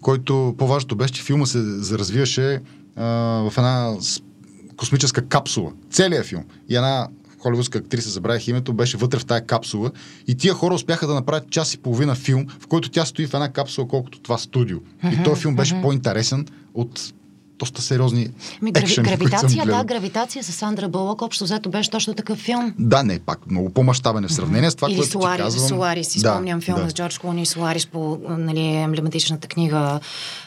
който по-важното беше, че филма се развиваше а, в една космическа капсула. Целият филм. И една холивудска актриса, забравих името, беше вътре в тая капсула и тия хора успяха да направят час и половина филм, в който тя стои в една капсула, колкото това студио. И този филм беше по-интересен от доста сериозни Ми, екшени, които гравитация, да, гравитация с Сандра Бълък, общо взето беше точно такъв филм. Да, не, пак много по-мащабен е в сравнение с това, Или което Соларис, ти казвам. Соларис, си да, спомням филма да. с Джордж Клуни, Соларис по нали, емблематичната книга,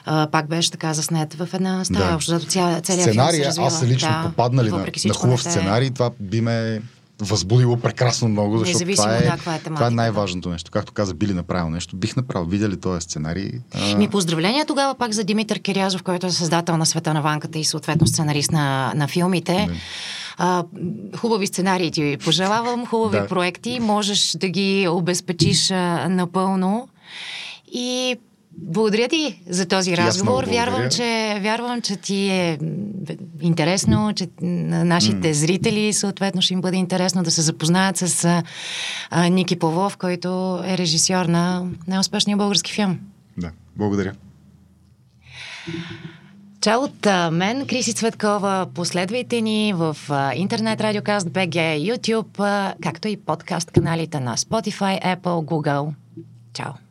а, пак беше така заснет в една стая. Да. Общо взето целият филм Сценария, се развива. аз лично да, попаднали на, на хубав сценарий, това би ме възбудило прекрасно много, защото Независимо, това е, да, е това е най-важното нещо. Както каза, били направил нещо, бих направил. Видя ли този сценарий? А, Ми поздравления тогава пак за Димитър Кирязов, който е създател на Света на ванката и съответно сценарист на, на филмите. А, хубави сценарии ти пожелавам, хубави Да. проекти, можеш да ги обезпечиш а, напълно. И благодаря ти за този аз разговор. Вярвам че, вярвам, че ти е интересно, че на нашите зрители съответно ще им бъде интересно да се запознаят с а, Ники Павлов, който е режисьор на най-успешния български филм. Да, благодаря. Чао от мен, Криси Цветкова. Последвайте ни в интернет радиокаст BG, YouTube, както и подкаст каналите на Spotify, Apple, Google. Чао!